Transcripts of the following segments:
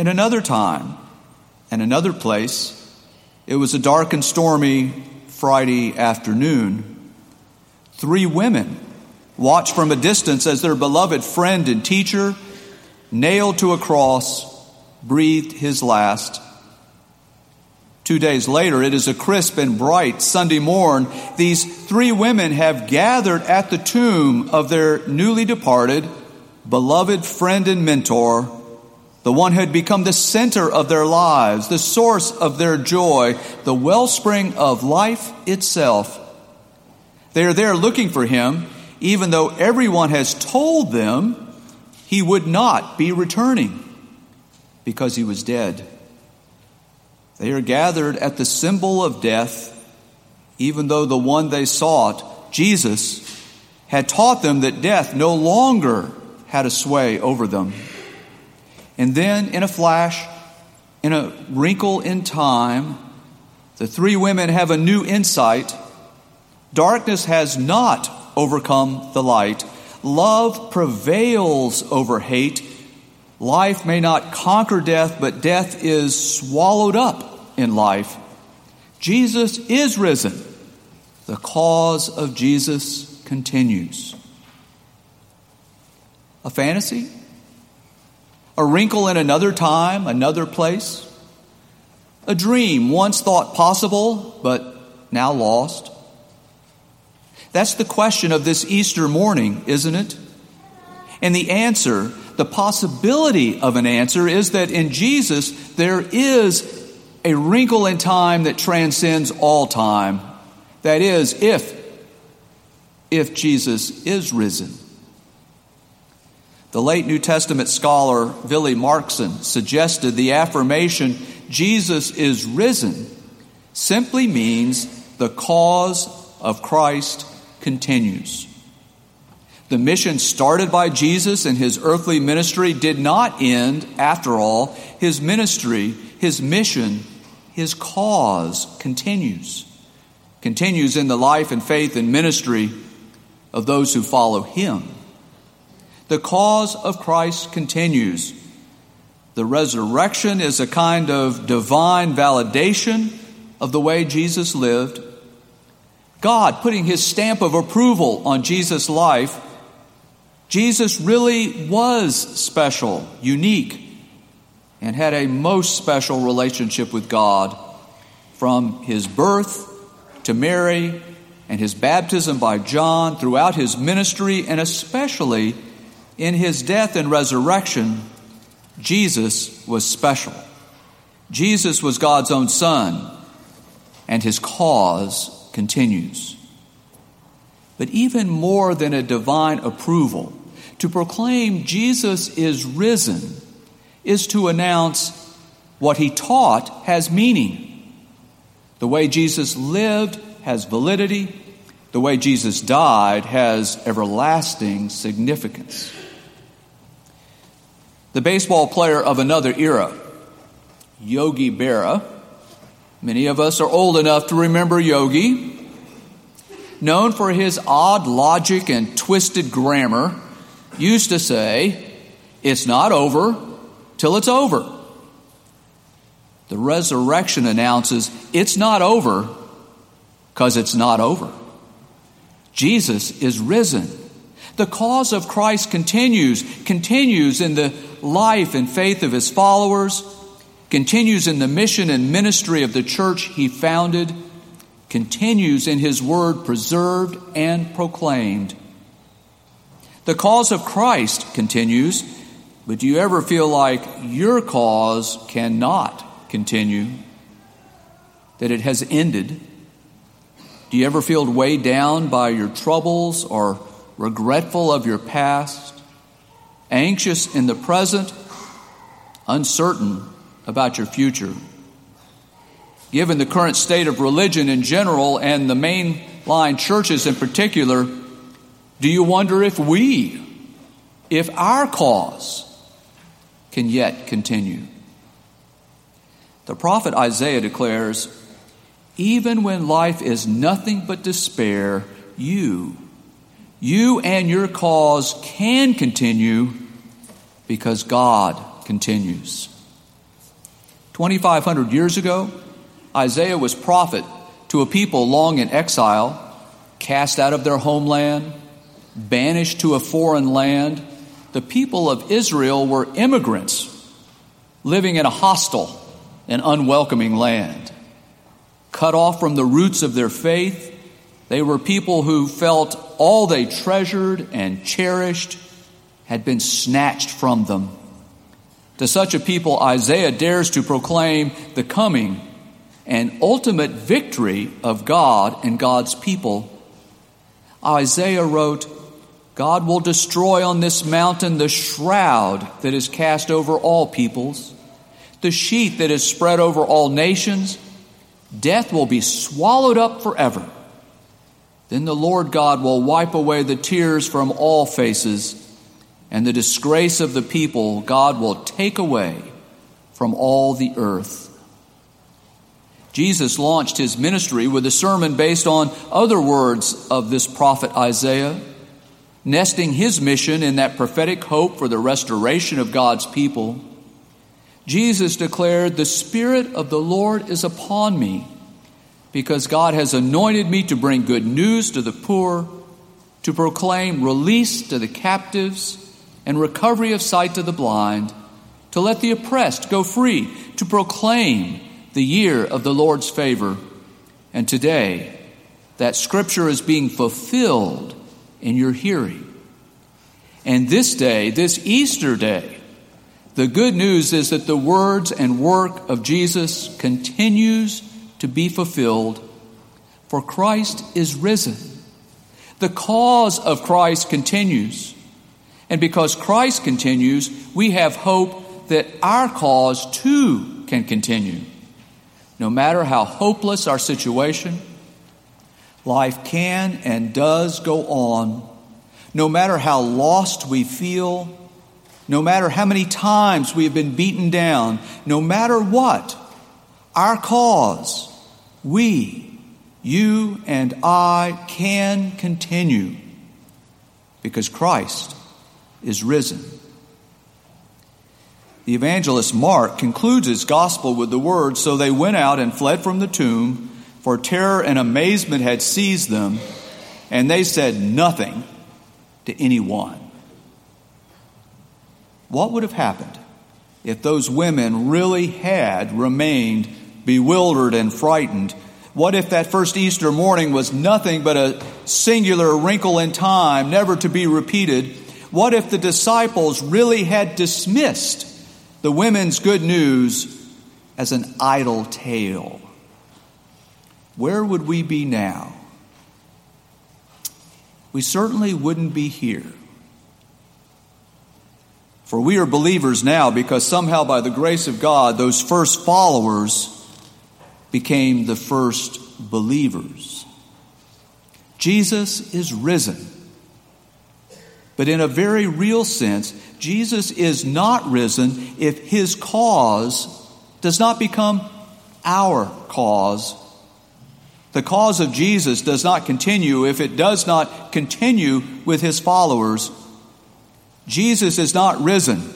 In another time and another place, it was a dark and stormy Friday afternoon. Three women watched from a distance as their beloved friend and teacher, nailed to a cross, breathed his last. Two days later, it is a crisp and bright Sunday morn. These three women have gathered at the tomb of their newly departed, beloved friend and mentor, the one who had become the center of their lives, the source of their joy, the wellspring of life itself. They are there looking for him, even though everyone has told them he would not be returning because he was dead. They are gathered at the symbol of death, even though the one they sought, Jesus, had taught them that death no longer had a sway over them. And then, in a flash, in a wrinkle in time, the three women have a new insight. Darkness has not overcome the light. Love prevails over hate. Life may not conquer death, but death is swallowed up in life. Jesus is risen. The cause of Jesus continues. A fantasy? A wrinkle in another time, another place? A dream once thought possible, but now lost? That's the question of this Easter morning, isn't it? And the answer, the possibility of an answer, is that in Jesus there is a wrinkle in time that transcends all time. That is, if, if Jesus is risen. The late New Testament scholar Billy Marxsen suggested the affirmation, Jesus is risen, simply means the cause of Christ continues. The mission started by Jesus in his earthly ministry did not end, after all. His ministry, his mission, his cause continues. Continues in the life and faith and ministry of those who follow him. The cause of Christ continues. The resurrection is a kind of divine validation of the way Jesus lived God putting his stamp of approval on Jesus' life, Jesus really was special, unique, and had a most special relationship with God from his birth to Mary and his baptism by John throughout his ministry and especially in his death and resurrection. Jesus was special. Jesus was God's own son, and his cause continues. But even more than a divine approval, to proclaim Jesus is risen is to announce what he taught has meaning. The way Jesus lived has validity. The way Jesus died has everlasting significance. The baseball player of another era, Yogi Berra, Many of us are old enough to remember Yogi. Known for his odd logic and twisted grammar, used to say, It's not over till it's over. The resurrection announces it's not over because it's not over. Jesus is risen. The cause of Christ continues, continues in the life and faith of his followers continues in the mission and ministry of the church he founded, continues in his word preserved and proclaimed. The cause of Christ continues, but do you ever feel like your cause cannot continue? That it has ended? Do you ever feel weighed down by your troubles or regretful of your past? Anxious in the present? Uncertain about your future. Given the current state of religion in general and the mainline churches in particular, do you wonder if we, if our cause can yet continue? The prophet Isaiah declares, even when life is nothing but despair, you, you and your cause can continue because God continues. 2,500 years ago, Isaiah was prophet to a people long in exile, cast out of their homeland, banished to a foreign land. The people of Israel were immigrants living in a hostile and unwelcoming land. Cut off from the roots of their faith, they were people who felt all they treasured and cherished had been snatched from them. To such a people, Isaiah dares to proclaim the coming and ultimate victory of God and God's people. Isaiah wrote, God will destroy on this mountain the shroud that is cast over all peoples, the sheet that is spread over all nations. Death will be swallowed up forever. Then the Lord God will wipe away the tears from all faces, and the disgrace of the people God will take away from all the earth. Jesus launched his ministry with a sermon based on other words of this prophet Isaiah, nesting his mission in that prophetic hope for the restoration of God's people. Jesus declared, The Spirit of the Lord is upon me, because God has anointed me to bring good news to the poor, to proclaim release to the captives, and recovery of sight to the blind, to let the oppressed go free, to proclaim the year of the Lord's favor. And today, that scripture is being fulfilled in your hearing. And this day, this Easter day, the good news is that the words and work of Jesus continues to be fulfilled, for Christ is risen. The cause of Christ continues. And because Christ continues, we have hope that our cause too can continue. No matter how hopeless our situation, life can and does go on. No matter how lost we feel, no matter how many times we have been beaten down, no matter what, our cause, we, you and I, can continue because Christ is risen. The evangelist Mark concludes his gospel with the words So they went out and fled from the tomb, for terror and amazement had seized them, and they said nothing to anyone. What would have happened if those women really had remained bewildered and frightened? What if that first Easter morning was nothing but a singular wrinkle in time, never to be repeated? What if the disciples really had dismissed the women's good news as an idle tale. Where would we be now? We certainly wouldn't be here. For we are believers now because somehow, by the grace of God, those first followers became the first believers. Jesus is risen. But in a very real sense, Jesus is not risen if his cause does not become our cause. The cause of Jesus does not continue if it does not continue with his followers. Jesus is not risen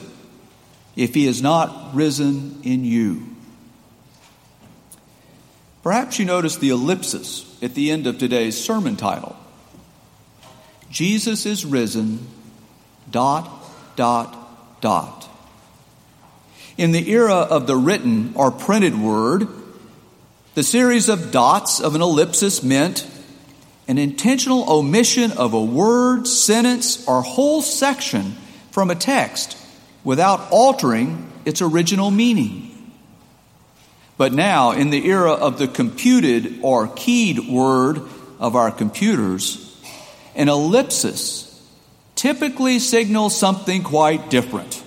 if he is not risen in you. Perhaps you noticed the ellipsis at the end of today's sermon title. Jesus is risen, dot, dot, dot. In the era of the written or printed word, the series of dots of an ellipsis meant an intentional omission of a word, sentence, or whole section from a text without altering its original meaning. But now, in the era of the computed or keyed word of our computers, an ellipsis typically signals something quite different.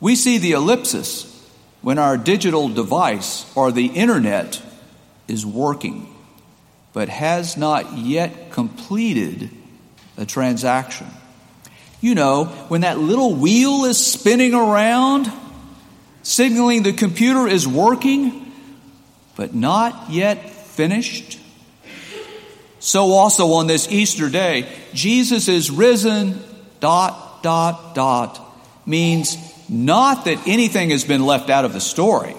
We see the ellipsis when our digital device or the internet is working, but has not yet completed a transaction. You know, when that little wheel is spinning around, signaling the computer is working, but not yet finished. So also on this Easter day, Jesus is risen, dot, dot, dot, means not that anything has been left out of the story.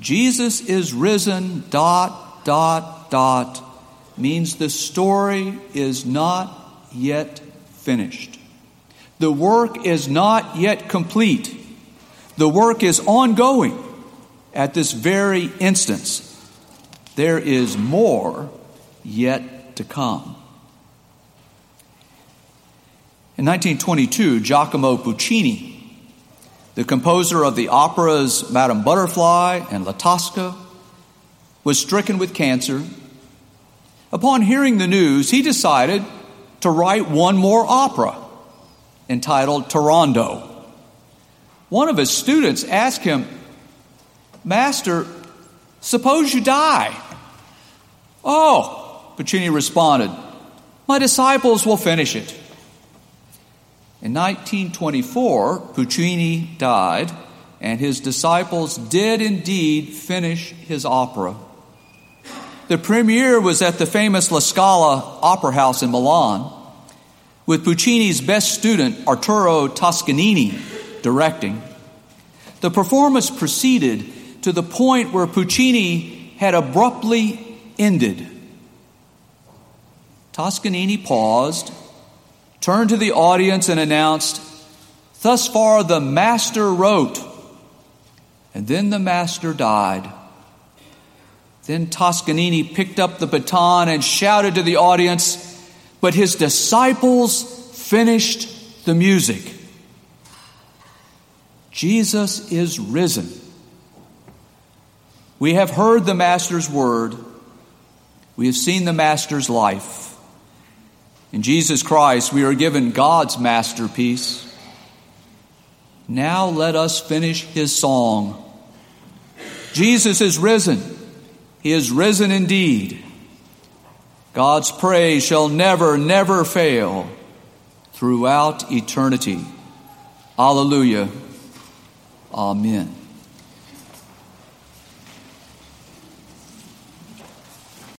Jesus is risen, dot, dot, dot, means the story is not yet finished. The work is not yet complete. The work is ongoing at this very instance. There is more yet to come. In 1922, Giacomo Puccini, the composer of the operas Madame Butterfly and La Tosca, was stricken with cancer. Upon hearing the news, he decided to write one more opera entitled Turandot. One of his students asked him, Master, suppose you die. Oh, Puccini responded, My disciples will finish it. In 1924, Puccini died, and his disciples did indeed finish his opera. The premiere was at the famous La Scala Opera House in Milan, with Puccini's best student, Arturo Toscanini, directing. The performance proceeded to the point where Puccini had abruptly ended. Toscanini paused turned to the audience and announced, Thus far the master wrote. And then the master died. Then Toscanini picked up the baton and shouted to the audience, But his disciples finished the music. Jesus is risen. We have heard the Master's word. We have seen the Master's life. In Jesus Christ, we are given God's masterpiece. Now let us finish his song. Jesus is risen. He is risen indeed. God's praise shall never, never fail throughout eternity. Alleluia. Amen.